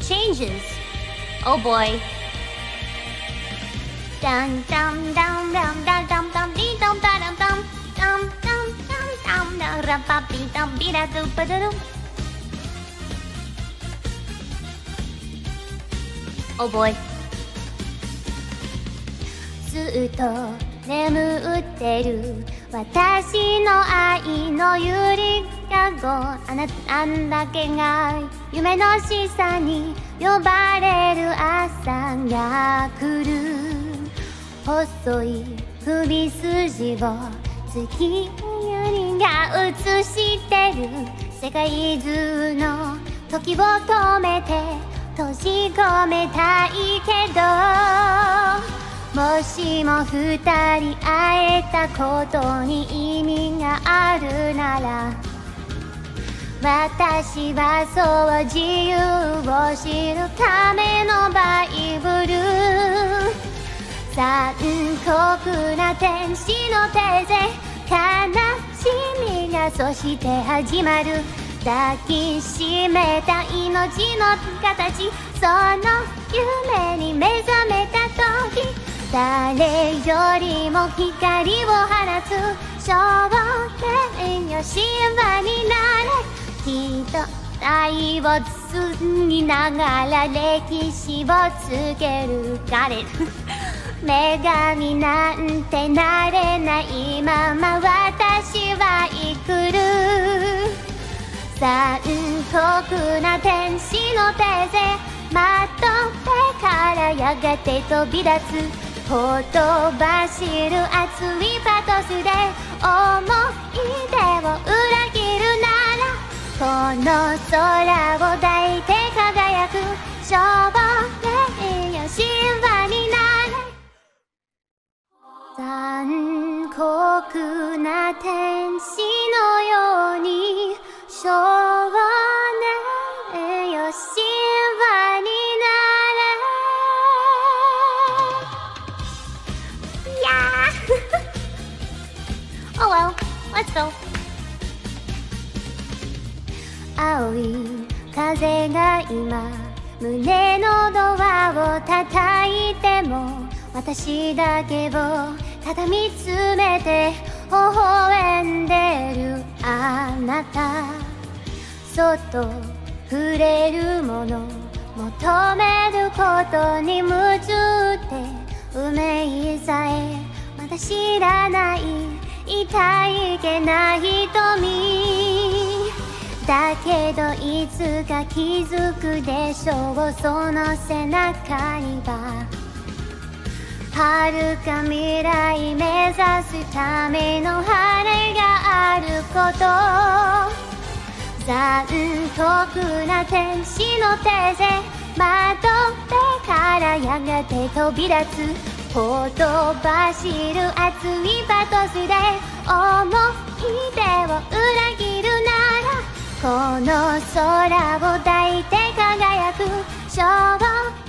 changes. Oh boy. Dum dum dum dum dum dum dum dee dum da dum dum dum dum dum dum dum dum ba dee dum dee da dum ba da dum. Oh boy. ずっと眠ってる私の愛のゆり あなたんだけが夢のしさに呼ばれる朝が来る。細い首筋を月よりが映してる。世界中の時を止めて閉じ込めたいけど。もしも二人会えたことに意味があるなら。私はそう自由を知るためのバイブル。残酷な天使の手勢。悲しみがそして始まる。抱きしめた命の形。その夢に目覚めた時。誰よりも光を放つ。少年よ神話になれ。きっと愛を包みながら歴史をつける彼。女神なんてなれないまま私は生くる。残酷な天使の手勢。まとってからやがて飛び出つ。ほとばしる熱いパトスで。思い出を裏切るな。の空を抱いて輝く少年よ神話になれ。残酷な天使のように少年よ神話になれ。いやー。Oh well, let's go 青い風が今胸のドアを叩いても私だけをただ見つめて微笑んでるあなた。そっと触れるもの求めることに夢中って運命さえまだ知らない痛いけない瞳。だけどいつか気づくでしょう。その背中には遥か未来目指すための羽があること。残酷な天使の手勢まとってからやがて飛び立つ。ほとばしる熱いパトスで思い出を裏切る。この空を抱いて輝く少